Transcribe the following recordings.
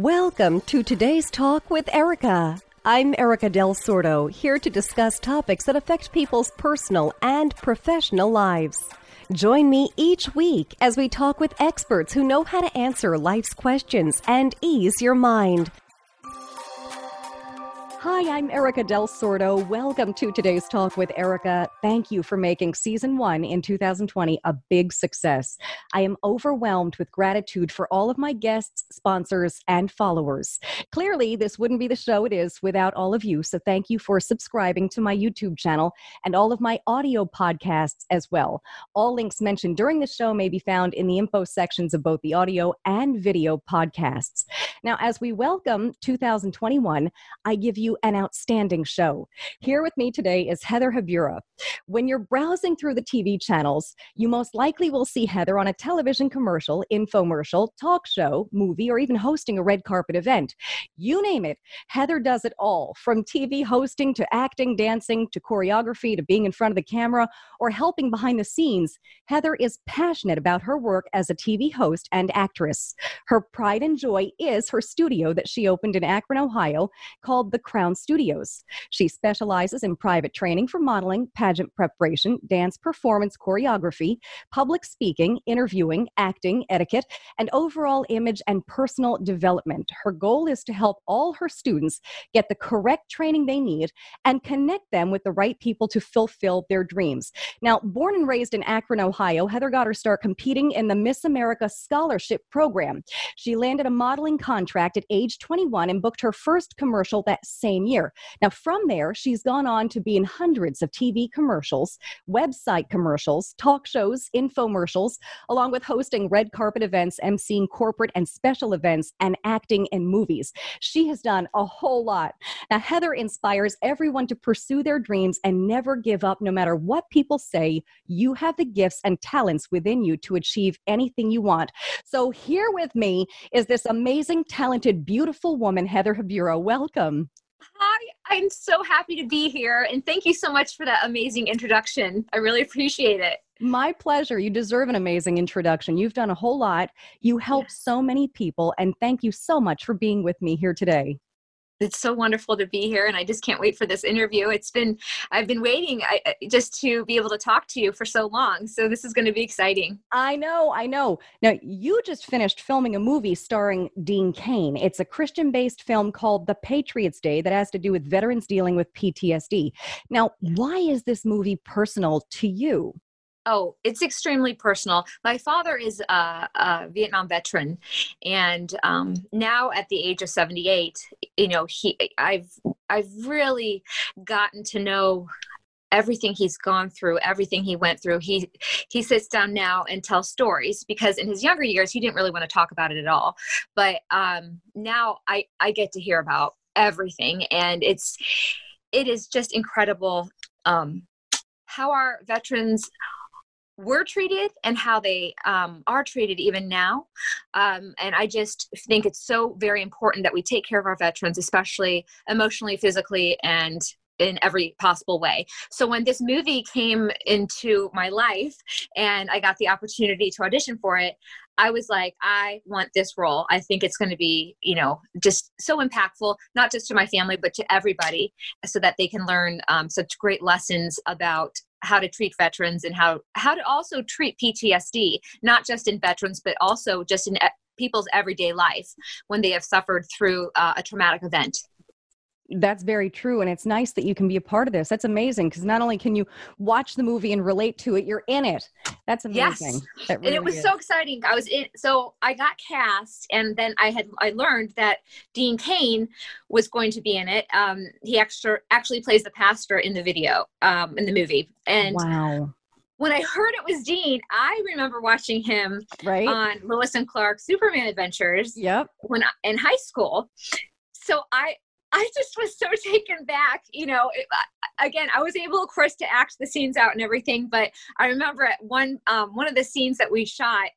Welcome to today's talk with Erika. I'm Erika Del Sordo, here to discuss topics that affect people's personal and professional lives. Join me each week as we talk with experts who know how to answer life's questions and ease your mind. Hi, I'm Erika Del Sordo. Welcome to today's talk with Erika. Thank you for making season one in 2020 a big success. I am overwhelmed with gratitude for all of my guests, sponsors, and followers. Clearly, this wouldn't be the show it is without all of you, so thank you for subscribing to my YouTube channel and all of my audio podcasts as well. All links mentioned during the show may be found in the info sections of both the audio and video podcasts. Now, as we welcome 2021, I give you an outstanding show. Here with me today is Heather Habura. When you're browsing through the TV channels, you most likely will see Heather on a television commercial, infomercial, talk show, movie, or even hosting a red carpet event. You name it, Heather does it all from TV hosting to acting, dancing to choreography to being in front of the camera or helping behind the scenes. Heather is passionate about her work as a TV host and actress. Her pride and joy is her studio that she opened in Akron, Ohio, called the Crown Studios. She specializes in private training for modeling, pageant preparation, dance performance choreography, public speaking, interviewing, acting, etiquette, and overall image and personal development. Her goal is to help all her students get the correct training they need and connect them with the right people to fulfill their dreams. Now, born and raised in Akron, Ohio, Heather got her start competing in the Miss America Scholarship Program. She landed a modeling contract at age 21 and booked her first commercial that same year. Now, from there, she's gone on to be in hundreds of TV commercials, website commercials, talk shows, infomercials, along with hosting red carpet events, emceeing corporate and special events, and acting in movies. She has done a whole lot. Now, Heather inspires everyone to pursue their dreams and never give up, no matter what people say. You have the gifts and talents within you to achieve anything you want. So, here with me is this amazing, talented, beautiful woman, Heather Habura. Welcome. Hi, I'm so happy to be here. And thank you so much for that amazing introduction. I really appreciate it. My pleasure. You deserve an amazing introduction. You've done a whole lot. You help yeah. so many people. And thank you so much for being with me here today it's so wonderful to be here and i just can't wait for this interview. It's been i've been waiting I, just to be able to talk to you for so long so this is going to be exciting. I know i know. Now you just finished filming a movie starring dean cain. It's a christian based film called the patriots day that has to do with veterans dealing with ptsd now why is this movie personal to you Oh, it's extremely personal. My father is a, a Vietnam veteran, and um, now at the age of seventy-eight, you know, he I've I've really gotten to know everything he's gone through everything he went through he he sits down now and tells stories because in his younger years he didn't really want to talk about it at all but um now i i get to hear about everything and it's it is just incredible um how our veterans were treated and how they um, are treated even now. Um, and I just think it's so very important that we take care of our veterans, especially emotionally, physically, and in every possible way. So when this movie came into my life and I got the opportunity to audition for it, I was like, I want this role. I think it's going to be, you know, just so impactful, not just to my family, but to everybody, so that they can learn um, such great lessons about how to treat veterans and how how to also treat PTSD, not just in veterans, but also just in people's everyday life when they have suffered through uh, a traumatic event that's very true and it's nice that you can be a part of this. That's amazing because not only can you watch the movie and relate to it you're in it. That's amazing. Yes really and it was is. so exciting. I was in so i got cast and then i had i learned that dean cain was going to be in it. Um he extra actually plays the pastor in the video um in the movie. And wow. when I heard it was Dean, I remember watching him right. on Lois and Clark Superman Adventures. Yep. When I, in high school, so I I just was so taken back. You know, it, again, I was able, of course, to act the scenes out and everything. But I remember at one um, one of the scenes that we shot,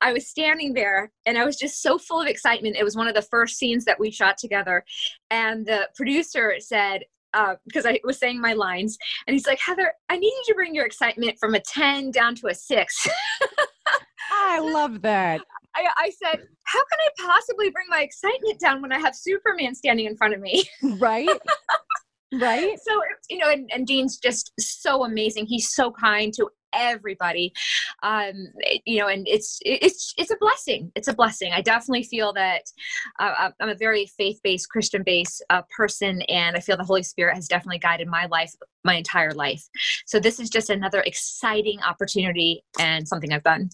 I was standing there and I was just so full of excitement. It was one of the first scenes that we shot together, and the producer said, because uh, I was saying my lines, and he's like, Heather, I need you to bring your excitement from a 10 down to a six. I love that. I, I said, how can I possibly bring my excitement down when I have Superman standing in front of me? right. right. So, you know, and, and Dean's just so amazing. He's so kind to everybody um you know and it's it's it's a blessing it's a blessing i definitely feel that uh, i'm a very faith-based christian-based uh, person and i feel the holy spirit has definitely guided my life my entire life so this is just another exciting opportunity and something i've done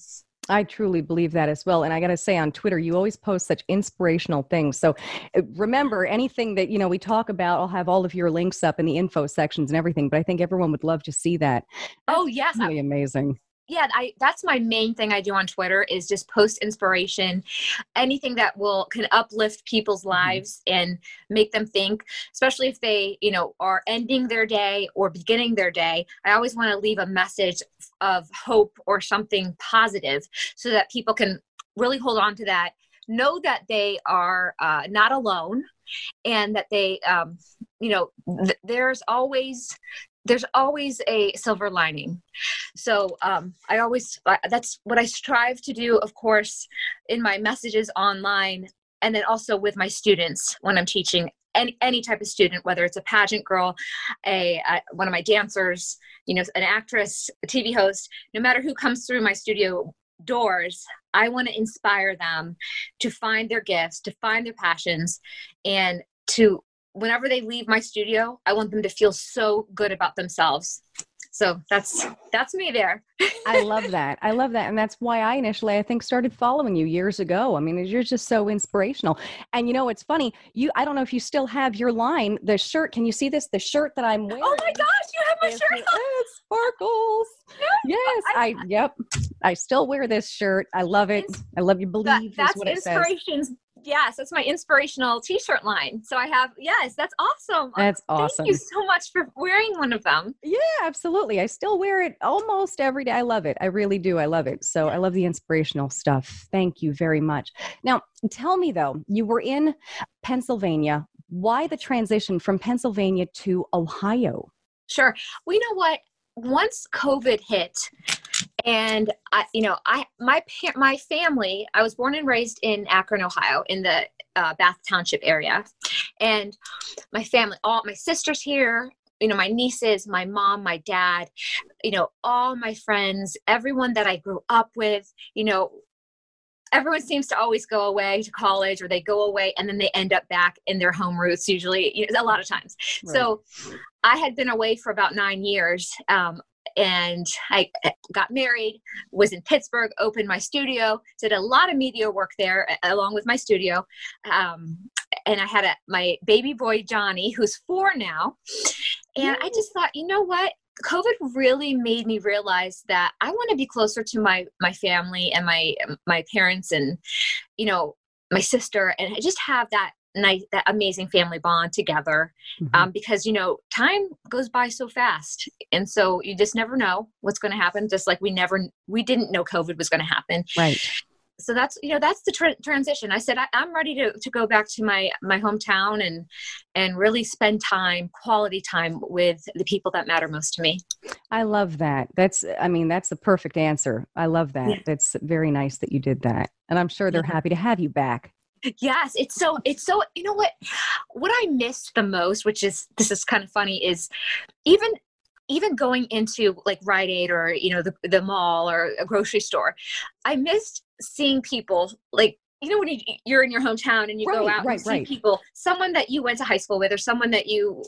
I truly believe that as well. And I got to say on Twitter, you always post such inspirational things. So uh, remember anything that, you know, we talk about, I'll have all of your links up in the info sections and everything, but I think everyone would love to see that. oh, yes. Really amazing yeah i that's my main thing i do on twitter is just post inspiration anything that will can uplift people's mm-hmm. lives and make them think especially if they you know are ending their day or beginning their day i always want to leave a message of hope or something positive so that people can really hold on to that know that they are uh, not alone and that they um, you know th- there's always there's always a silver lining. So um, i always that's what i strive to do of course in my messages online and then also with my students when i'm teaching any, any type of student whether it's a pageant girl a, a one of my dancers you know an actress a tv host no matter who comes through my studio doors i want to inspire them to find their gifts to find their passions and to whenever they leave my studio, I want them to feel so good about themselves. So that's that's me there. I love that. I love that. And that's why I initially I think started following you years ago. I mean, you're just so inspirational. And you know, it's funny. You I don't know if you still have your line, the shirt. Can you see this? The shirt that I'm wearing. Oh my gosh, you have my shirt. It sparkles. Yes, I, I, yep. I still wear this shirt. I love it. I love you believe that, that's what it inspirations says yes, that's my inspirational t-shirt line. So I have yes, that's awesome. That's awesome. Thank you so much for wearing one of them. Yeah, absolutely. I still wear it almost every day. I love it. I really do. I love it. So I love the inspirational stuff. Thank you very much. Now, tell me though, you were in Pennsylvania. Why the transition from Pennsylvania to Ohio? Sure. Well, you know what? Once COVID hit, and I, you know, I my my family. I was born and raised in Akron, Ohio, in the uh, Bath Township area, and my family, all my sisters here, you know, my nieces, my mom, my dad, you know, all my friends, everyone that I grew up with, you know, everyone seems to always go away to college or they go away and then they end up back in their home roots usually you know, a lot of times right. so i had been away for about nine years um, and I got married, was in Pittsburgh, opened my studio, did a lot of media work there along with my studio. Um, and I had a, my baby boy, Johnny, who's four now. And I just thought, you know what? COVID really made me realize that I want to be closer to my my family and my my parents and you know my sister and I just have that nice that amazing family bond together mm-hmm. um, because you know time goes by so fast and so you just never know what's going to happen just like we never we didn't know covid was going to happen. Right. So that's you know that's the tra- transition. I said I, am ready to, to go back to my my hometown and and really spend time quality time with the people that matter most to me. I love that. That's i mean that's the perfect answer. I love that. Yeah. that's very nice that you did that and i'm sure they're yeah. happy to have you back yes it's so it's so you know what what i missed the most which is this is kind of funny is even even going into like Rite Aid or you know the, the mall or a grocery store, I missed seeing people like you know when you, you're in your hometown and you right, go out right, and see right. people, someone that you went to high school with or someone that you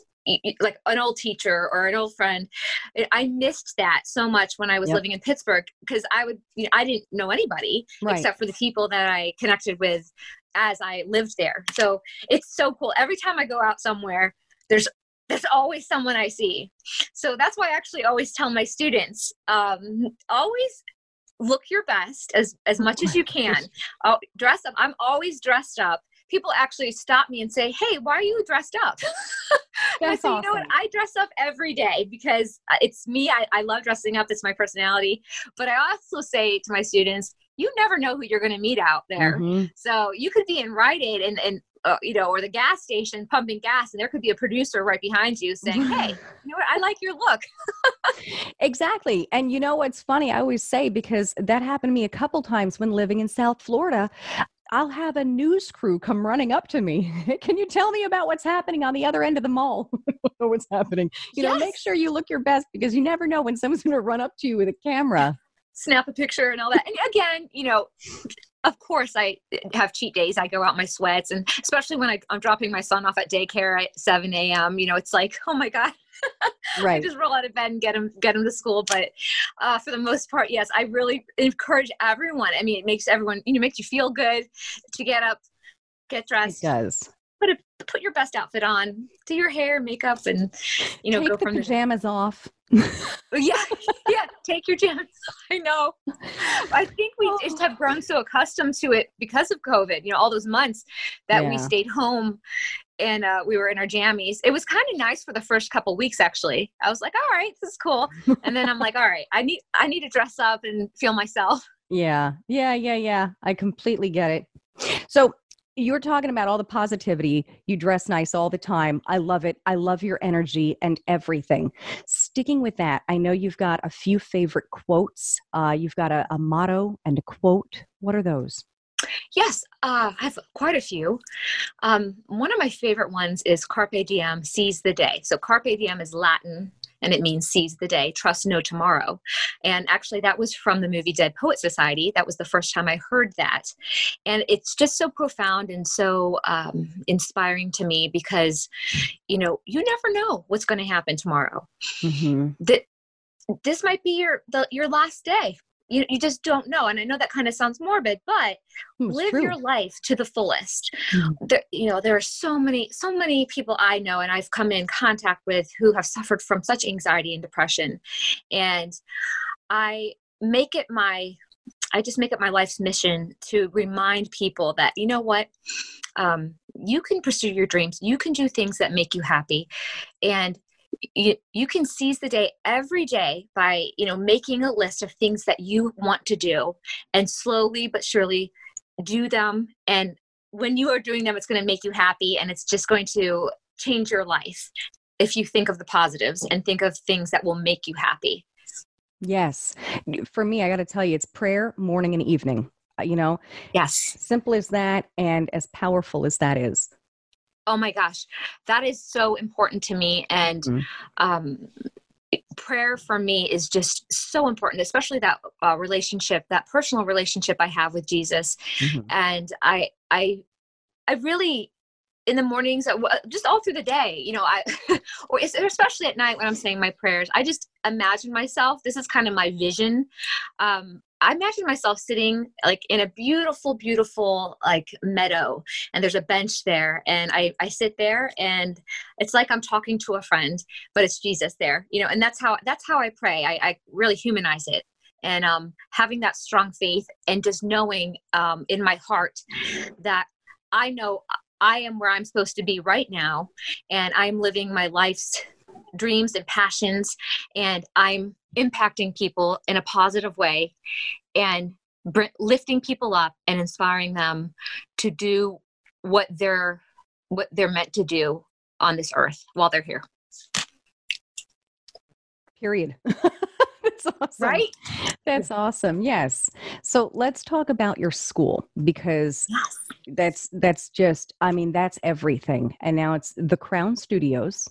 like an old teacher or an old friend. Eh, I missed that so much when I was yep. living in Pittsburgh because I would, you know, I didn't know anybody right. except for the people that I connected with as I lived there. So it's so cool. Every time I go out somewhere, there's there's always someone I see. So that's why I actually always tell my students, um, always look your best as as much as you can. I'll dress up. I'm always dressed up people actually stop me and say, "Hey, why are you dressed up?" I say, awesome. "You know what? I dress up every day because uh, it's me. I, I love dressing up. It's my personality." But I also say to my students, "You never know who you're going to meet out there. Mm-hmm. So you could be in Rite Aid and and uh, you know, or the gas station pumping gas, and there could be a producer right behind you saying, "Hey, you know what? I like your look." exactly, and you know what's funny? I always say because that happened to me a couple times when living in South Florida. I'll have a news crew come running up to me. Can you tell me about what's happening on the other end of the mall? what's happening? You yes. know, make sure you look your best because you never know when someone's going to run up to you with a camera. Snap a picture and all that. And again, you know, of course I have cheat days. I go out my sweats and especially when I, am dropping my son off at daycare at 7 a.m., you know, it's like, oh my God, right. just roll out of bed and get him, get him to school. But uh, for the most part, yes, I really encourage everyone. I mean, it makes everyone, you know, makes you feel good to get up, get dressed. It does. Put a, put your best outfit on, do your hair, makeup, and you know, Take go the from pajamas the- off. yeah, yeah. Take your chance. I know. I think we just have grown so accustomed to it because of COVID. You know, all those months that yeah. we stayed home and uh, we were in our jammies. It was kind of nice for the first couple weeks. Actually, I was like, "All right, this is cool." And then I'm like, "All right, I need I need to dress up and feel myself." Yeah, yeah, yeah, yeah. I completely get it. So you're talking about all the positivity. You dress nice all the time. I love it. I love your energy and everything. Sticking with that, I know you've got a few favorite quotes. Uh, you've got a, a motto and a quote. What are those? Yes, uh, I have quite a few. Um, one of my favorite ones is Carpe Diem, seize the day. So, Carpe Diem is Latin and it means seize the day, trust no tomorrow. And actually, that was from the movie Dead Poet Society. That was the first time I heard that. And it's just so profound and so um, inspiring to me because, you know, you never know what's going to happen tomorrow. Mm-hmm. That this might be your the, your last day you, you just don't know and i know that kind of sounds morbid but it's live true. your life to the fullest mm-hmm. there, you know there are so many so many people i know and i've come in contact with who have suffered from such anxiety and depression and i make it my i just make it my life's mission to remind people that you know what um, you can pursue your dreams you can do things that make you happy and you, you can seize the day every day by you know making a list of things that you want to do and slowly but surely do them. And when you are doing them it's going to make you happy and it's just going to change your life if you think of the positives and think of things that will make you happy. Yes. For me i got to tell you it's prayer morning and evening uh, you know? Yes. Simple as that and as powerful as that is oh my gosh that is so important to me and mm-hmm. um, prayer for me is just so important especially that uh, relationship that personal relationship i have with jesus mm-hmm. and i i i really in the mornings uh, just all through the day you know i or especially at night when i'm saying my prayers i just imagine myself this is kind of my vision um, I imagine myself sitting like in a beautiful, beautiful like meadow, and there's a bench there, and I I sit there, and it's like I'm talking to a friend, but it's Jesus there, you know, and that's how that's how I pray. I, I really humanize it, and um, having that strong faith, and just knowing um, in my heart that I know I am where I'm supposed to be right now, and I'm living my life's dreams and passions, and I'm impacting people in a positive way and br- lifting people up and inspiring them to do what they're what they're meant to do on this earth while they're here. Period that's awesome. Right? That's awesome. Yes. So let's talk about your school because yes. that's that's just i mean that's everything. And now it's the crown studios.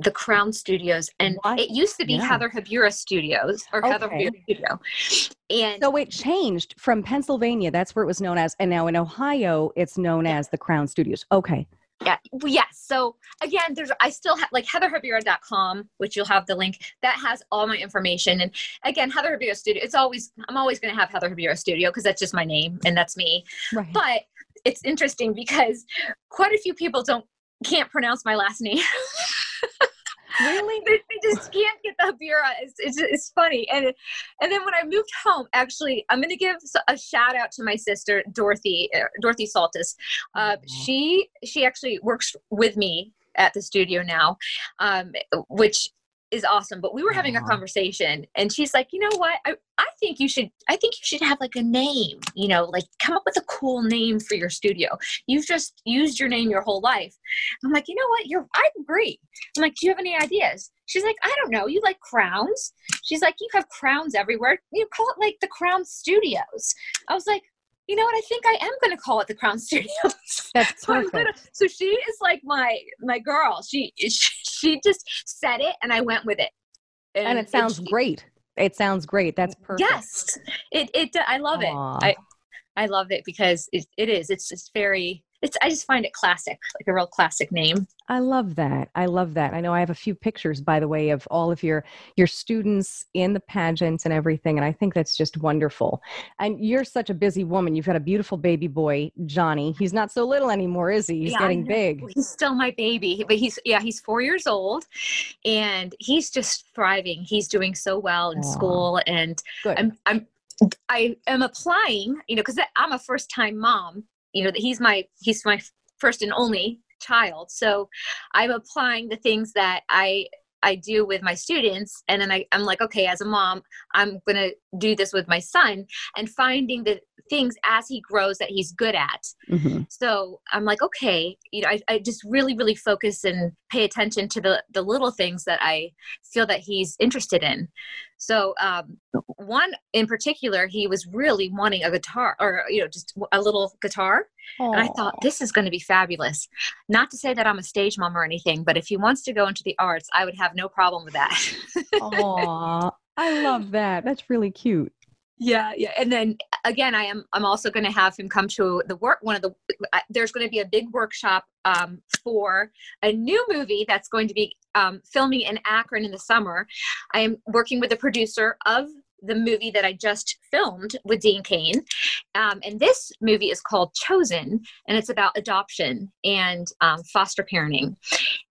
The crown studios. And what? it used to be yeah. heather habura studios or okay. heather habura studio. And so it changed from pennsylvania. That's where it was known as. And now in ohio it's known yeah. as the crown studios. Okay yeah yes so again there's i still have like heatherhabura.com which you'll have the link that has all my information and again heather habura studio it's always i'm always going to have heather habura studio because that's just my name and that's me right. but it's interesting because quite a few people don't can't pronounce my last name. really? They, just can't get the Habura. It's, it's, it's funny. And and then when I moved home, actually, I'm going to give a shout out to my sister Dorothy uh, Dorothy Saltis. Uh, mm-hmm. She she actually works with me at the studio now, um, which is awesome. But we were having a conversation, and she's like, you know what? I, I think you should. I think you should have like a name. You know, like come up with a cool name for your studio. You've just used your name your whole life. I'm like, you know what? You're. I agree. I'm like, do you have any ideas? She's like, I don't know. You like crowns? She's like, you have crowns everywhere. You call it like the Crown Studios. I was like. You know what? I think I am going to call it the Crown Studios. That's So, I'm gonna- perfect. so she is like my my girl. She she just said it, and I went with it. And it sounds she- great. It sounds great. That's perfect. Yes, it it. I love it. I I love it because it, it is. It's just very. It's. I just find it classic, like a real classic name. I love that. I love that. I know I have a few pictures, by the way, of all of your your students in the pageants and everything, and I think that's just wonderful. And you're such a busy woman. You've got a beautiful baby boy, Johnny. He's not so little anymore, is he? He's Yeah, getting big. He's still my baby, but he's yeah, he's four years old, and he's just thriving. He's doing so well in Aw. school, and Good. I'm I'm I am applying, you know, because I'm a first time mom. You know, that he's my he's my first and only child, so I'm applying the things that I I do with my students, and then I, I'm like, okay, as a mom, I'm gonna do this with my son, and finding the things as he grows that he's good at. Mhm. So I'm like, okay, you know, I, I just really, really focus and pay attention to the the little things that I feel that he's interested in. So um, one in particular, he was really wanting a guitar or you know just a little guitar, and I thought this is going to be fabulous. Not to say that I'm a stage mom or anything, but if he wants to go into the arts, I would have no problem with that. Aw, I love that. That's really cute. yeah yeah and then again i am i'm also going to have him come to the work one of the I- there's going to be a big workshop um, for a new movie that's going to be um, filming in akron in the summer i am working with the producer of the movie that i just filmed with dean cain um, and this movie is called chosen and it's about adoption and um, foster parenting.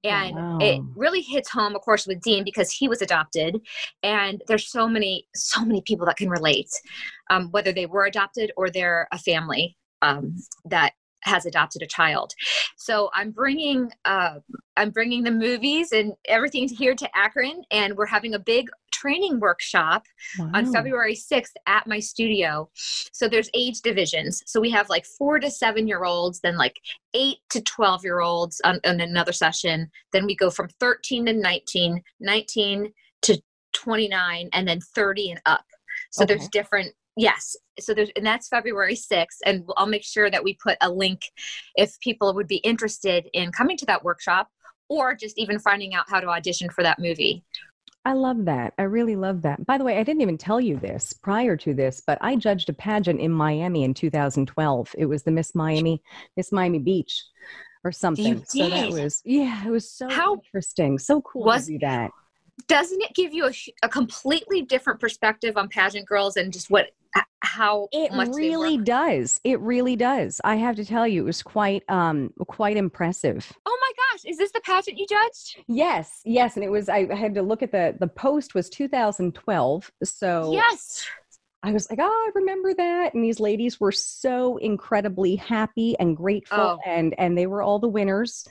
And it really hits home of course with dean because he was adopted and there's so many so many people that can relate um, whether they were adopted or they're a family um, that has adopted a child so i'm bringing uh, i'm bringing the movies and everything here to akron and we're having a big training workshop on February 6th at my studio. So there's age divisions. So we have like four to seven year olds, then like eight to 12 year olds on, on another session. Then we go from 13 to 19, 19 to 29, and then 30 and up. So Okay. there's different. Yes. So there's, and that's February 6th. And I'll make sure that we put a link if people would be interested in coming to that workshop or just even finding out how to audition for that movie. I love that. I really love that. By the way, I didn't even tell you this prior to this, but I judged a pageant in Miami in 2012. It was the Miss Miami, Miss Miami Beach or something. So that was, yeah, it was so How- interesting. So cool Was- to do that. Doesn't it give you a, a completely different perspective on pageant girls and just what how It really does. It really does. I have to tell you, it was quite, um, quite impressive. oh my gosh is this the pageant you judged Yes, yes, and it was. I had to look at the the post was 2012. So yes I was like, oh, I remember that. And these ladies were so incredibly happy and grateful, Oh. and and they were all the winners.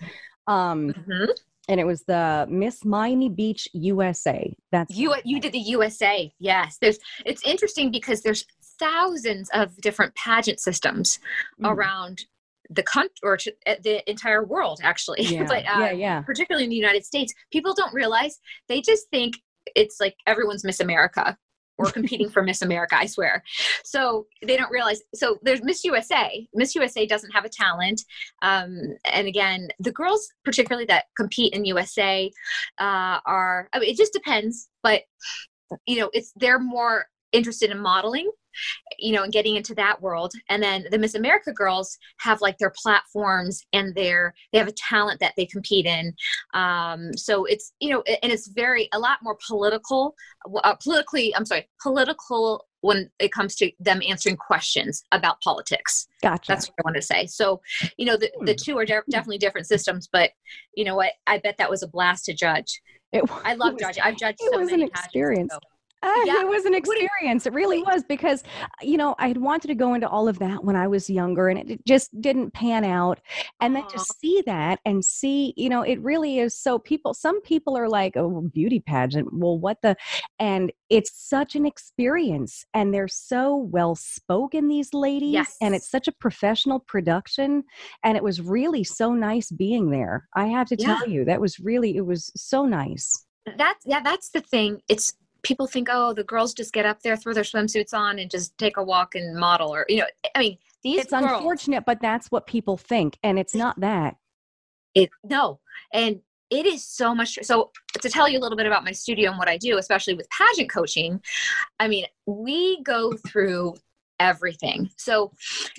Um, Mhm. And it was the Miss Miami Beach USA. That's you you did the usa yes there's it's interesting because there's thousands of different pageant systems Mhm. around the country or to, uh, the entire world actually Yeah, but uh, yeah, yeah. particularly in the united states people don't realize they just think it's like everyone's miss america or competing for miss america i swear. So they don't realize so there's miss usa miss usa doesn't have a talent um, and again the girls particularly that compete in usa uh, are i mean it just depends but you know it's they're more interested in modeling you know and getting into that world. And then the miss america girls have like their platforms and their they have a talent that they compete in. Um so it's you know and it's very a lot more political uh, politically i'm sorry political when it comes to them answering questions about politics. Gotcha. that's what i wanted to say. So you know the, the Hmm. two are de- definitely different systems but you know what? I bet that was a blast to judge. It was, i love judging. I've judged it so was many an pageants, experience. so- Uh, yeah. It was an experience. It really was because, you know, I had wanted to go into all of that when I was younger and it just didn't pan out. And then to see that and see, you know, it really is so people, some people are like, oh, beauty pageant. Well, what the, and it's such an experience and they're so well spoken, these ladies. Yes. And it's such a professional production. And it was really so nice being there. I have to yeah. tell you, that was really, it was so nice. That's, yeah, that's the thing. It's, people think, oh, the girls just get up there, throw their swimsuits on, and just take a walk and model, or you know, I mean, these. It's girls, unfortunate, but that's what people think, and it's not that. It no, and it is so much. So to tell you a little bit about my studio and what I do, especially with pageant coaching, I mean, we go through everything. So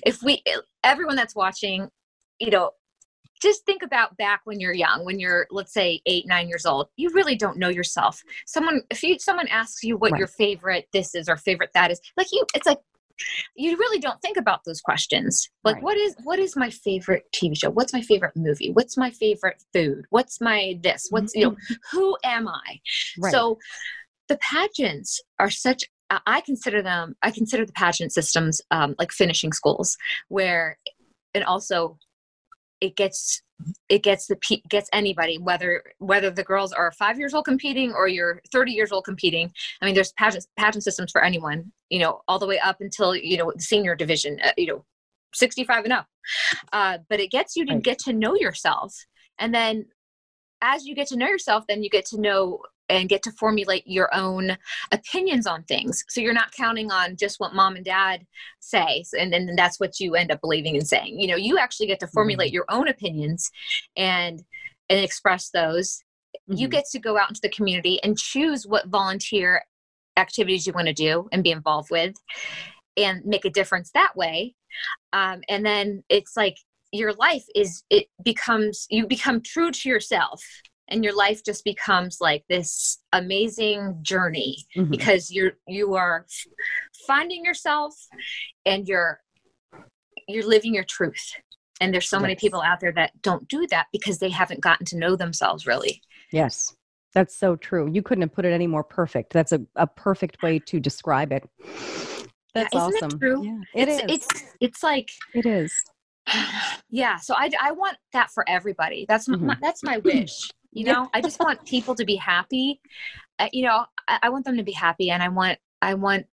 if we, everyone that's watching, you know, just think about back when you're young when you're let's say eight nine years old you really don't know yourself someone if you someone asks you what right. your favorite this is or favorite that is like you it's like you really don't think about those questions like right. what is what is my favorite tv show what's my favorite movie what's my favorite food what's my this what's you know mm-hmm. who am i right. so the pageants are such i consider them i consider the pageant systems um, like finishing schools where and also it gets it gets the gets anybody whether whether the girls are five years old competing or you're 30 years old competing. I mean there's pageant pageant systems for anyone you know all the way up until you know the senior division uh, you know 65 and up. Uh, but it gets you to get to know yourself. And then as you get to know yourself then you get to know and get to formulate your own opinions on things. So you're not counting on just what mom and dad say, and then that's what you end up believing and saying. You know, you actually get to formulate mm-hmm. your own opinions and and express those. Mm-hmm. You get to go out into the community and choose what volunteer activities you want to do and be involved with, and make a difference that way. Um, and then it's like your life is it becomes you become true to yourself and your life just becomes like this amazing journey mm-hmm. because you're you are finding yourself and you're you're living your truth. And there's so yes. many people out there that don't do that because they haven't gotten to know themselves really. Yes. That's so true. You couldn't have put it any more perfect. That's a, a perfect way to describe it. That's yeah, awesome. it true? Yeah, it it's, is. it's it's like it is. Yeah so i i want that for everybody. That's mm-hmm. my, that's my wish you know i just want people to be happy uh, you know I, I, want them to be happy and i want i want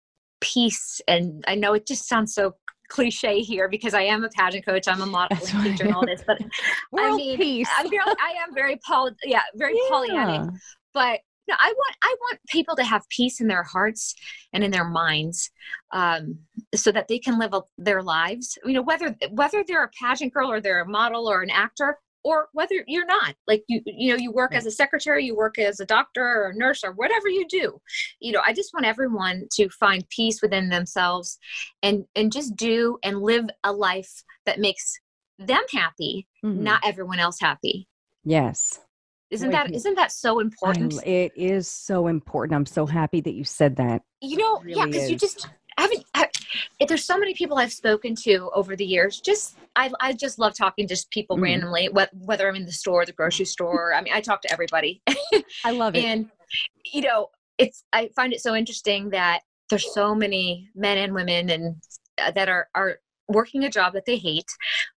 peace and i know it just sounds so cliche here because i am a pageant coach i'm a model teacher and all this but i mean peace. I'm very, i am very poly yeah very yeah. pollyannic but no, I want I want people to have peace in their hearts and in their minds, um, so that they can live a, their lives. You know, whether whether they're a pageant girl or they're a model or an actor, or whether you're not like you you know you work right. as a secretary you work as a doctor or a nurse or whatever you do. You know i just want everyone to find peace within themselves and and just do and live a life that makes them happy mm-hmm. not everyone else happy. Yes. Isn't that isn't that so important? I, it is so important. I'm so happy that you said that. You know really yeah because you just haven't I, there's so many people I've spoken to over the years. Just I, I just love talking to just people mm-hmm. randomly, whether I'm in the store, the grocery store. I mean, I talk to everybody. I love it. And you know, it's I find it so interesting that there's so many men and women and uh, that are are working a job that they hate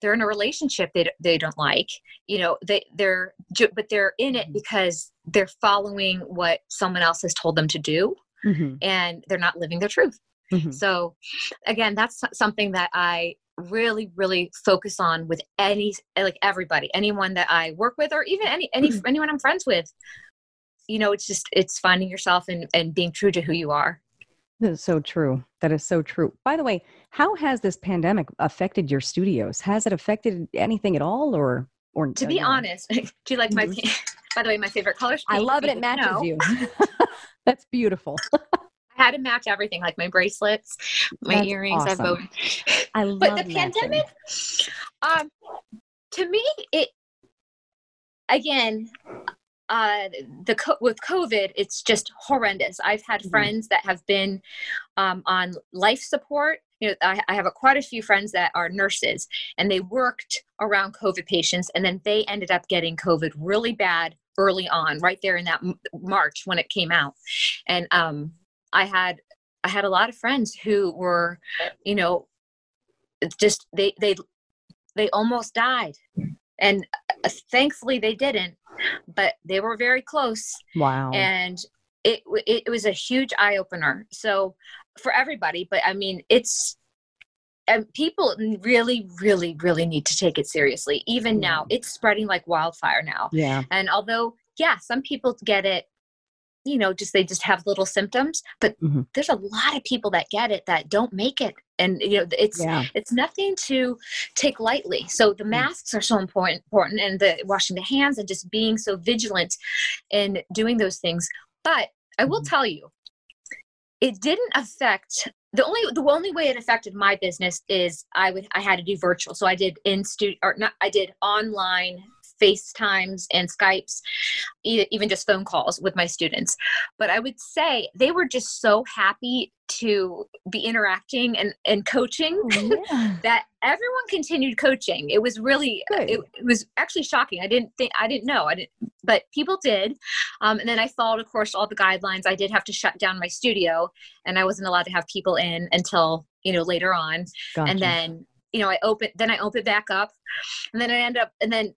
they're in a relationship they, they don't like you know they they're but they're in it mm-hmm. because they're following what someone else has told them to do mm-hmm. and they're not living their truth Mm-hmm. So, again, that's something that I really really focus on with any like everybody anyone that i work with or even any any mm-hmm. anyone i'm friends with. You know it's just it's finding yourself and and being true to who you are. That is so true. That is so true. By the way how has this pandemic affected your studios? Has it affected anything at all or or to be honest do you like my mm-hmm. by the way my favorite color i love it it matches know. you. That's beautiful I had to match everything, like my bracelets, my That's earrings. Awesome. I've I love But the pandemic, um, to me, it again, uh, the co- with COVID, it's just horrendous. I've had mm-hmm. friends that have been um, on life support. You know, I, I have a, quite a few friends that are nurses, and they worked around COVID patients, and then they ended up getting COVID really bad early on, right there in that m- March when it came out, and um, I had I had a lot of friends who were, you know, just they they they almost died, and uh, thankfully they didn't, but they were very close. Wow. And it it, it was a huge eye opener. So for everybody, but I mean, it's and people really really really need to take it seriously even now it's spreading like wildfire now yeah. and although yeah some people get it you know just they just have little symptoms but Mhm. there's a lot of people that get it that don't make it and you know it's Yeah. it's nothing to take lightly so the masks are so important important and the washing the hands and just being so vigilant in doing those things but i will Mhm. tell you it didn't affect the only the only way it affected my business is i would i had to do virtual so i did in studio or not i did online FaceTimes and Skypes, e- even just phone calls with my students. But I would say they were just so happy to be interacting and, and coaching Oh, yeah. that everyone continued coaching. It was really, it, it was actually shocking. I didn't think, I didn't know, I didn't, but people did. Um, and then I followed, of course, all the guidelines. I did have to shut down my studio and I wasn't allowed to have people in until, you know, later on Gotcha. and then you know i opened then i opened back up and then i end up and then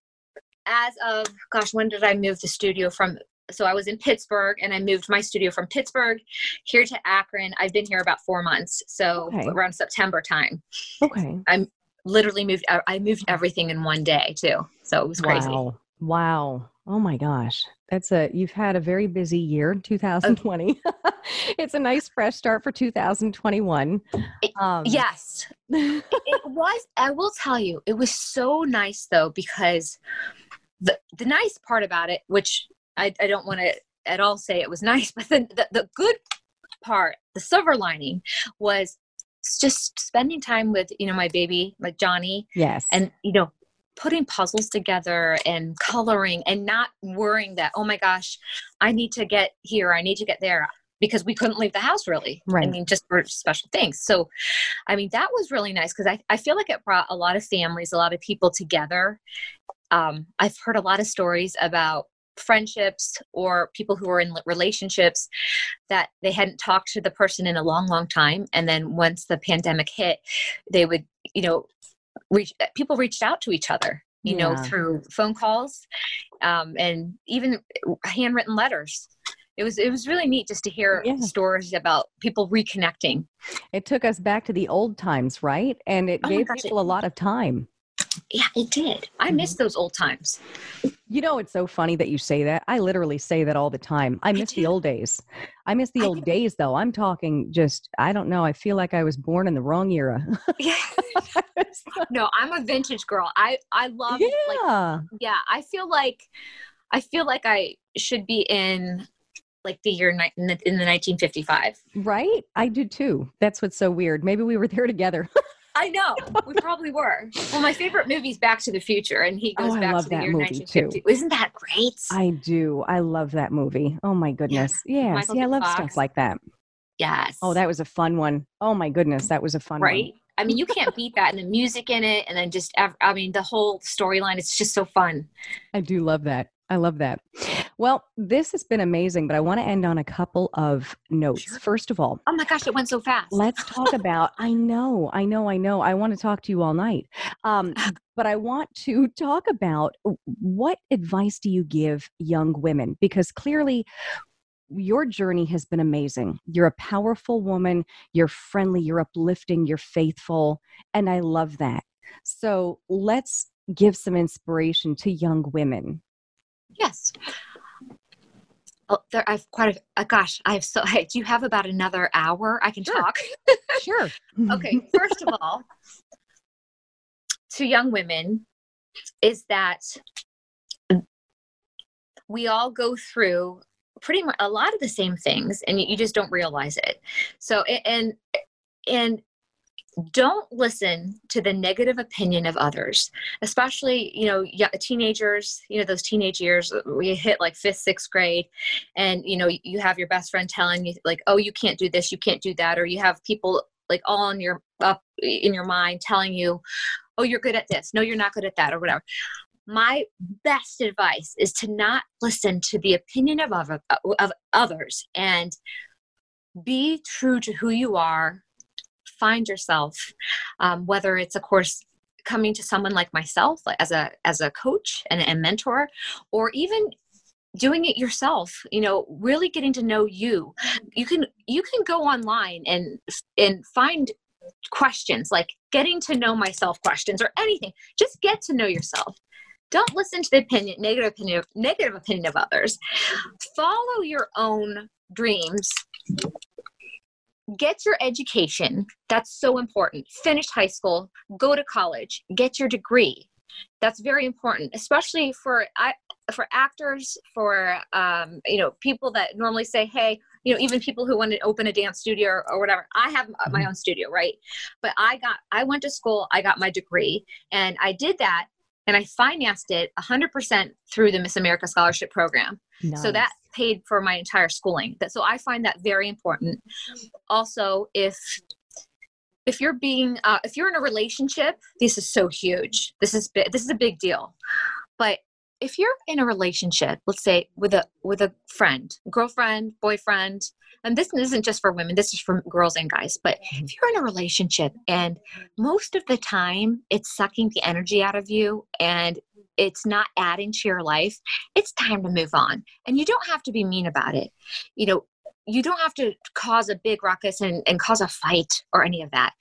as of gosh when did i move the studio from so i was in pittsburgh and i moved my studio from pittsburgh here to akron i've been here about four months so Okay. around september time okay. I'm literally moved I- i moved everything in one day too so it was crazy Wow. Wow. Oh my gosh. That's a you've had a very busy year, 2020. it's a nice fresh start for 2021. It- Um, yes it was i will tell you it was so nice though because the the nice part about it which i, I don't want to at all say it was nice but the, the the good part the silver lining was just spending time with you know my baby like johnny yes. and you know putting puzzles together and coloring and not worrying that oh my gosh i need to get here i need to get there because we couldn't leave the house really Right. i mean just for special things so i mean that was really nice because I, I feel like it brought a lot of families a lot of people together um, i've heard a lot of stories about friendships or people who are in relationships that they hadn't talked to the person in a long long time and then once the pandemic hit they would you know reach people reached out to each other you know through phone calls um, and even handwritten letters it was it was really neat just to hear Yeah. stories about people reconnecting it took us back to the old times, right? And it Oh gave people a lot of time. Yeah it did i miss mm-hmm. those old times You know, it's so funny that you say that. I literally say that all the time. I miss the old days. I miss the I old days, though. I'm talking just, I don't know. I feel like I was born in the wrong era. yeah no i'm a vintage girl i i love like yeah. yeah i feel like i feel like i should be in like the year ni- in the, in the 1955 Right? I do too. That's what's so weird. Maybe we were there together. i know we probably were well my favorite movie is back to the future and he goes Oh, back love to the that year movie, too. isn't that great I do. I love that movie. Oh my goodness. Yeah. Michael See, I love Fox. stuff like that. yes Oh, that was a fun one. Oh my goodness. That was a fun one. right i mean you can't beat that and the music in it and then just I mean the whole storyline it's just so fun. I do love that. I love that. Well, this has been amazing, but I want to end on a couple of notes. Sure. First of all, oh my gosh it went so fast let's talk about i know i know i know i want to talk to you all night um, but i want to talk about what advice do you give young women because clearly your journey has been amazing you're a powerful woman you're friendly you're uplifting you're faithful and i love that so let's give some inspiration to young women Yes. Oh, there, I've quite a, uh, gosh, I have so, I, do you have about another hour I can Sure. talk? sure okay. First of all, to young women is that we all go through pretty much a lot of the same things and you, you just don't realize it. So, and, and don't listen to the negative opinion of others especially you know teenagers you know those teenage years uh, we hit like fifth sixth grade and you know you have your best friend telling you like oh you can't do this you can't do that or you have people like all in your up in your mind telling you oh you're good at this. No you're not good at that or whatever. My best advice is to not listen to the opinion of other, of others and be true to who you are find yourself um, whether it's of course coming to someone like myself as a as a coach and a mentor or even doing it yourself you know really getting to know you. You can you can go online and and find questions like getting to know myself questions or anything. Just get to know yourself. Don't listen to the opinion negative opinion negative opinion of others. Follow your own dreams get your education. That's so important. Finish high school go to college get your degree. That's very important especially for I, for actors for um, you know people that normally say hey you know even people who want to open a dance studio or, or whatever. I have my mm-hmm. own studio right? But i got i went to school i got my degree and i did that and I financed it 100% through the Miss America Scholarship Program. Nice. So that paid for my entire schooling. That so I find that very important. Also, if if you're being uh, if you're in a relationship, this is so huge. This is bi- this is a big deal. But if you're in a relationship, let's say with a with a friend, girlfriend, boyfriend, and this isn't just for women, this is for girls and guys, but mm-hmm. if you're in a relationship and most of the time it's sucking the energy out of you and it's not adding to your life, it's time to move on. And you don't have to be mean about it. You know, you don't have to cause a big ruckus and, and cause a fight or any of that.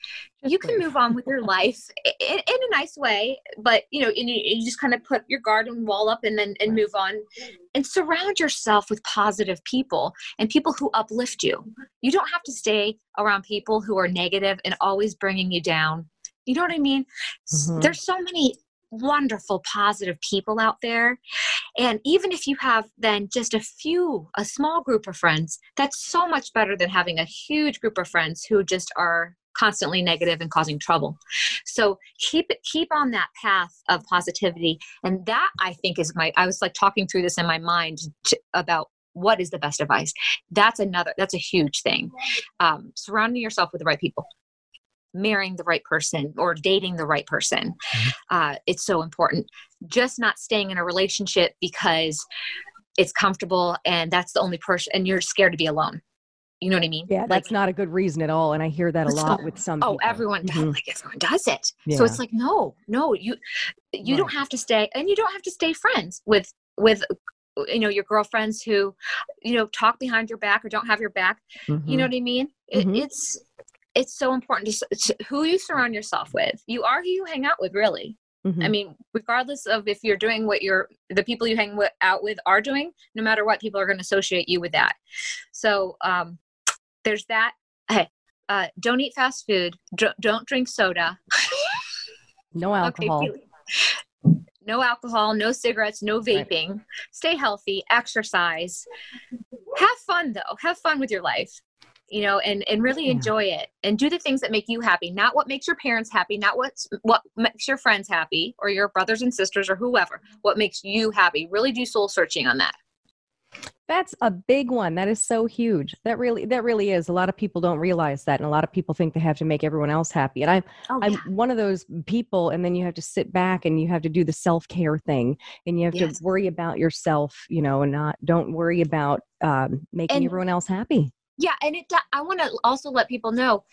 You can move on with your life in, in a nice way, but you know, you, you just kind of put your garden wall up and then and move on, and surround yourself with positive people and people who uplift you. You don't have to stay around people who are negative and always bringing you down. You know what I mean? Mm-hmm. There's so many wonderful, positive people out there. And even if you have then just a few, a small group of friends, that's so much better than having a huge group of friends who just are constantly negative and causing trouble. So keep keep on that path of positivity. And that I think is my I was like talking through this in my mind to, about what is the best advice that's another that's a huge thing um, surrounding yourself with the right people marrying the right person or dating the right person. Mm-hmm. Uh, it's so important. Just not staying in a relationship because it's comfortable and that's the only person, and you're scared to be alone. You know what I mean? Yeah, that's not a good reason at all. And I hear that a lot with some. Oh, everyone mm-hmm. like everyone does it. Yeah. So it's like no, no, you you right. don't have to stay, and you don't have to stay friends with with you know your girlfriends who you know talk behind your back or don't have your back. Mm-hmm. You know what I mean? It, mm-hmm. It's it's so important to, to, who you surround yourself with. You are who you hang out with, really. Mm-hmm. I mean, regardless of if you're doing what you're, the people you hang with, out with are doing, no matter what, people are going to associate you with that. So um, there's that. Hey, uh, don't eat fast food. Don't, don't drink soda. no alcohol. Okay, no alcohol, no cigarettes, no vaping. Right. Stay healthy, exercise. Have fun though. Have fun with your life you know and and really enjoy it and do the things that make you happy not what makes your parents happy not what's what makes your friends happy or your brothers and sisters or whoever what makes you happy. Really do soul searching on that. That's a big one. That is so huge. That really that really is. A lot of people don't realize that and a lot of people think they have to make everyone else happy. And i'm oh, yeah. i'm one of those people and then you have to sit back and you have to do the self-care thing and you have yes. to worry about yourself you know and not don't worry about um, making and, everyone else happy yeah and it i want to also let people know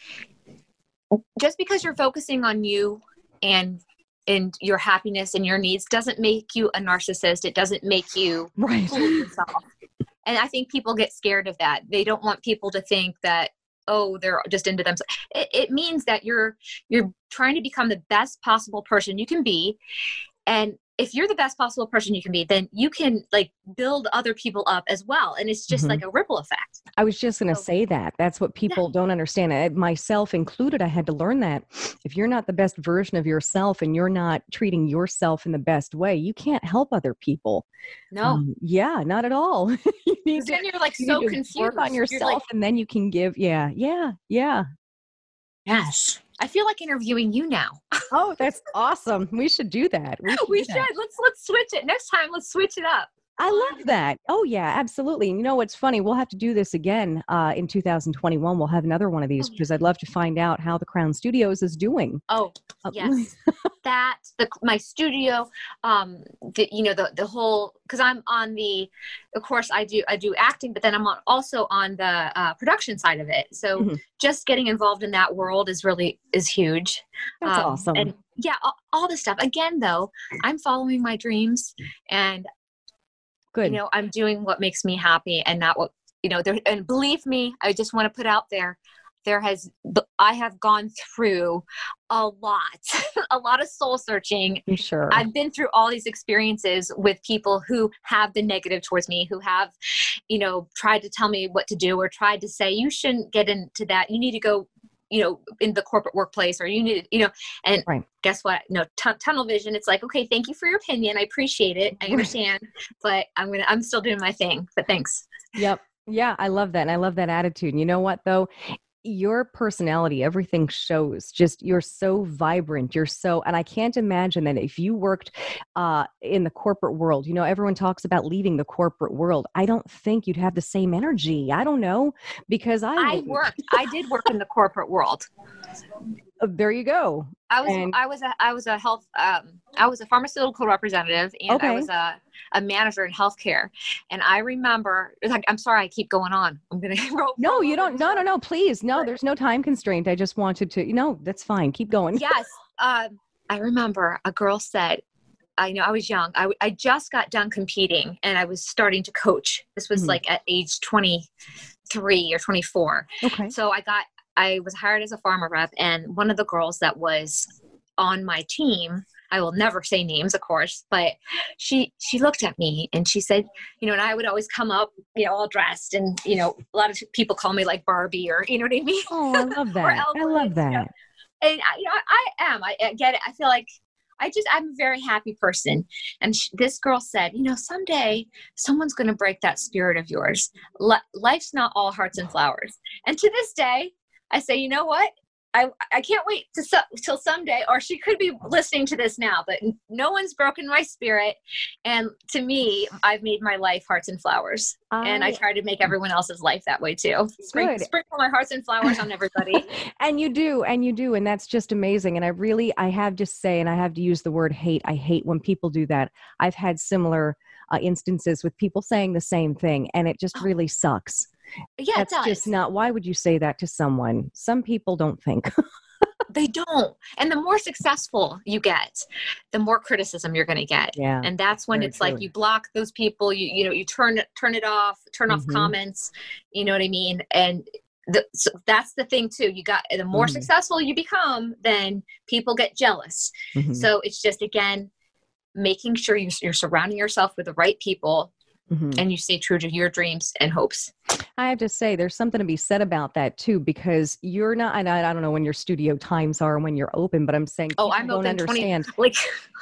just because you're focusing on you and and your happiness and your needs doesn't make you a narcissist. It doesn't make you right. and i think people get scared of that. They don't want people to think that oh they're just into themselves. It, it means that you're you're trying to become the best possible person you can be. And if you're the best possible person you can be, then you can like build other people up as well. And it's just mm-hmm. like a ripple effect. I was just going to so, say that. That's what people yeah. don't understand. I, myself included, I had to learn that. If you're not the best version of yourself and you're not treating yourself in the best way, you can't help other people. No. Um, yeah, not at all. you need to, then you're like you so confused. Work on yourself like, and then you can give. Yeah, yeah, yeah. Yes. I feel like interviewing you now. oh, that's awesome. We should do that. We should. We should. Let's let's switch it. Next time let's switch it up. I love that. Oh yeah, absolutely. And you know what's funny? We'll have to do this again uh, in 2021. We'll have another one of these oh, because I'd love to find out how the Crown Studios is doing. Oh uh, yes. that the my studio um the you know the the whole because i'm on the of course i do i do acting but then i'm on, also on the uh, production side of it so mm-hmm. just getting involved in that world is really is huge that's um, awesome and yeah all, all this stuff again though i'm following my dreams and good. you know i'm doing what makes me happy and not what you know there and believe me i just want to put out there there has i have gone through a lot a lot of soul searching. I'm sure. I've been through all these experiences with people who have been negative towards me who have you know tried to tell me what to do or tried to say you shouldn't get into that. You need to go you know in the corporate workplace or you need you know and right. guess what no t- tunnel vision it's like okay thank you for your opinion i appreciate it i understand but i'm gonna i'm still doing my thing but thanks yep yeah, I love that. And I love that attitude. And you know what, though? Your personality everything shows just you're so vibrant you're so and i can't imagine that if you worked uh, in the corporate world you know everyone talks about leaving the corporate world i don't think you'd have the same energy i don't know because i i worked i did work in the corporate world there you go i was and, i was a i was a health um i was a pharmaceutical representative and okay. i was a a manager in healthcare. And I remember, like, I'm sorry, I keep going on. I'm going to. No, you don't. No, no, no, please. No, there's no time constraint. I just wanted to, you know, that's fine. Keep going. Yes. Uh, I remember a girl said, I know I was young. I, I just got done competing and I was starting to coach. This was mm-hmm. like at age 23 or 24. Okay. So I got, I was hired as a pharma rep, and one of the girls that was on my team I will never say names, of course, but she she looked at me and she said, you know, and I would always come up, you know, all dressed, and you know, a lot of people call me like Barbie or you know what I mean. Oh, I love that. I love that. You know? And I, you know, I am. I, I get it. I feel like I just I'm a very happy person. And sh- this girl said, you know, someday someone's going to break that spirit of yours. L- life's not all hearts and flowers. And to this day, I say, you know what? I, I can't wait to su- till someday, or she could be listening to this now, but no one's broken my spirit. And to me, I've made my life hearts and flowers. I, and I try to make everyone else's life that way too. Spring, sprinkle my hearts and flowers on everybody. and you do, and you do. And that's just amazing. And I really, I have to say, and I have to use the word hate. I hate when people do that. I've had similar uh, instances with people saying the same thing, and it just oh. really sucks. Yeah, that's just not. Why would you say that to someone? Some people don't think. they don't. And the more successful you get, the more criticism you're going to get. Yeah. And that's when it's true. like you block those people. You you know you turn turn it off, turn off mm-hmm. comments. You know what I mean? And the, so that's the thing too. You got the more mm-hmm. successful you become, then people get jealous. Mm-hmm. So it's just again making sure you're, you're surrounding yourself with the right people mm-hmm. and you stay true to your dreams and hopes. I have to say, there's something to be said about that too, because you're not, and I, I don't know when your studio times are and when you're open, but I'm saying, oh, I'm don't open understand 20, like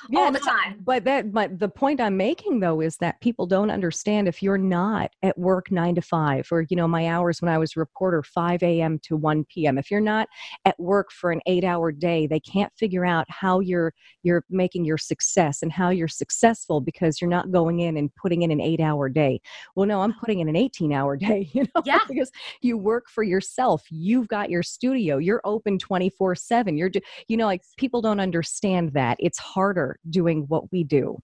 yeah, all the time. But that, but the point I'm making though is that people don't understand if you're not at work nine to five, or you know, my hours when I was a reporter, 5 a.m. to 1 p.m. If you're not at work for an eight-hour day, they can't figure out how you're you're making your success and how you're successful because you're not going in and putting in an eight-hour day. Well, no, I'm putting in an 18-hour day. You know yeah. because you work for yourself. You've got your studio. You're open 24 7 you're you know like people don't understand that. It's harder doing what we do.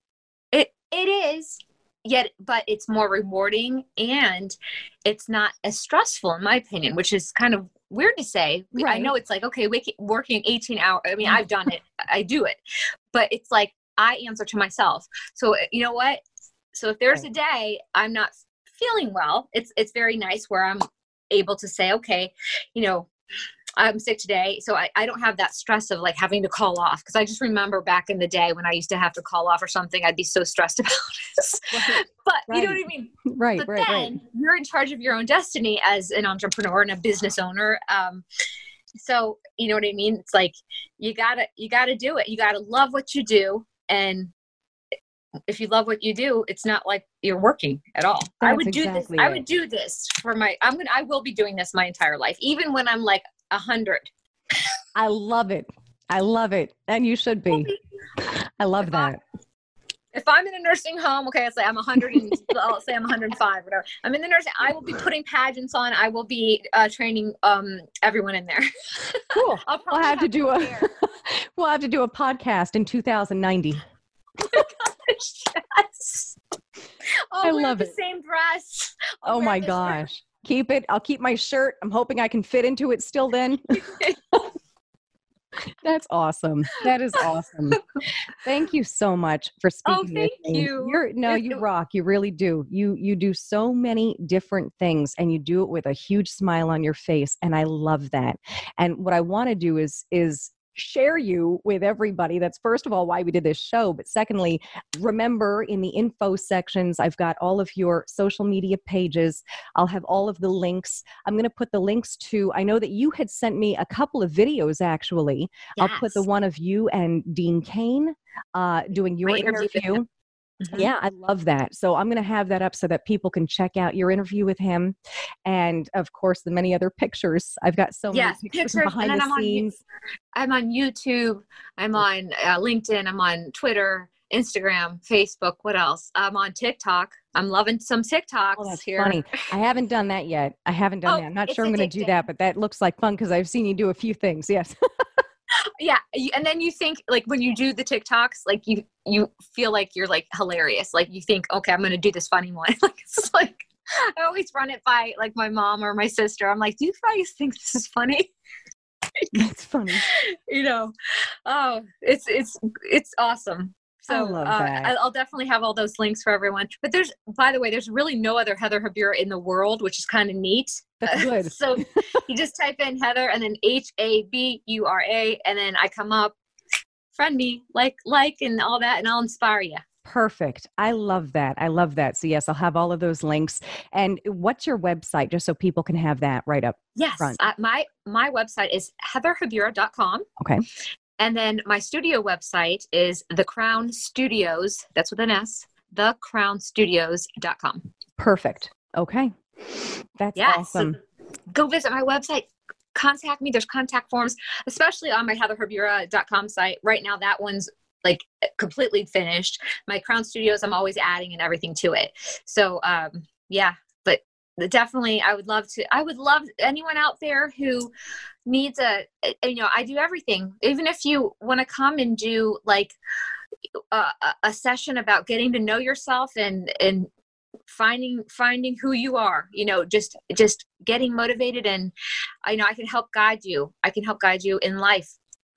It it is yet but it's more rewarding and it's not as stressful in my opinion which is kind of weird to say. Right. i know it's like okay working 18 hours i mean mm. i've done it. I do it. But it's like i answer to myself. So you know what? So if there's a day i'm not feeling well, it's it's very nice where I'm able to say, okay, you know, I'm sick today. So I, I don't have that stress of like having to call off. Cause I just remember back in the day when I used to have to call off or something, I'd be so stressed about it. Right. But right. you know what I mean? Right, but right, then right. you're in charge of your own destiny as an entrepreneur and a business owner. Um, so you know what I mean? It's like you gotta you gotta do it. You gotta love what you do and if you love what you do, it's not like you're working at all. That's I would do exactly this. It. I would do this for my. I'm gonna. I will be doing this my entire life, even when I'm like a hundred. I love it. I love it, and you should be. I love that. If I'm in a nursing home, okay, I'll say I'm 100 and I'll say I'm 105, whatever. I'm in the nursing. I will be putting pageants on. I will be uh, training um, everyone in there. Cool. I'll, I'll have, have to do a. we'll have to do a podcast in 2090. yes. Oh, I wear love the it. same dress. Oh my gosh. Keep it. I'll keep my shirt. I'm hoping I can fit into it still then. That's awesome. That is awesome. Thank you so much for Oh, speaking thank with me. you. You're no, you rock. You really do. You you do so many different things and you do it with a huge smile on your face and I love that. And what I want to do is is share you with everybody. That's first of all why we did this show, but secondly, remember in the info sections I've got all of your social media pages. I'll have all of the links. I'm going to put the links to I know that you had sent me a couple of videos actually. I'll put the one of you and Dean Cain uh, doing your My interview interview. Mhm. Yeah, I love that. So I'm going to have that up so that people can check out your interview with him, and of course the many other pictures. I've got so Yes, many pictures, pictures, behind and the I'm on scenes. I'm on YouTube. I'm on uh, LinkedIn. I'm on Twitter, Instagram, Facebook. What else? I'm on TikTok. I'm loving some TikToks Oh, that's here. funny. I haven't done that yet. I haven't done Oh, that. I'm not sure I'm going to do that, but that looks like fun because I've seen you do a few things. Yes. Yeah, and then you think like when you do the TikToks, like you you feel like you're like hilarious. Like you think, okay, I'm gonna do this funny one. like it's like I always run it by like my mom or my sister. I'm like, do you guys think this is funny? That's funny. you know, oh, it's it's it's awesome. So love uh, that. I- I'll definitely have all those links for everyone. But there's, by the way, there's really no other Heather Habura in the world, which is kind of neat. That's good. so you just type in Heather and then H A B U R A, and then I come up, friend me, like, like, and all that, and I'll inspire you. Perfect. I love that. I love that. So yes, I'll have all of those links. And what's your website, just so people can have that right up? Yes, Front. uh, my my website is heatherhabura.com. Okay. And then my studio website is The Crown Studios. That's with an S. TheCrownStudios.com. Perfect. Okay. That's Yes. awesome. Go visit my website. Contact me. There's contact forms, especially on my heatherhabura.com site. Right now, that one's like completely finished. My Crown Studios, I'm always adding and everything to it. So, um, yeah, but definitely, I would love to. I would love anyone out there who needs a, you know, I do everything. Even if you want to come and do like a, a- session about getting to know yourself and and finding finding who you are you know just just getting motivated and i know i can help guide you i can help guide you in life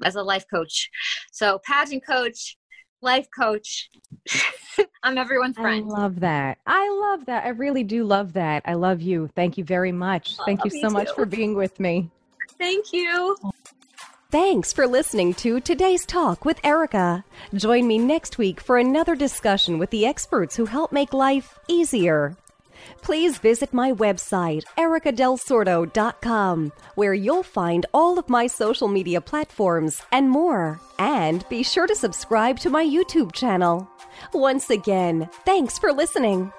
as a life coach so pageant coach life coach i'm everyone's friend. I love that. I love that. I really do love that. I love you. Thank you very much. Thank you me so much too. for being with me. thank you Thanks for listening to today's talk with Erika. Join me next week for another discussion with the experts who help make life easier. Please visit my website, erikadelsordo.com, where you'll find all of my social media platforms and more. And be sure to subscribe to my YouTube channel. Once again, thanks for listening.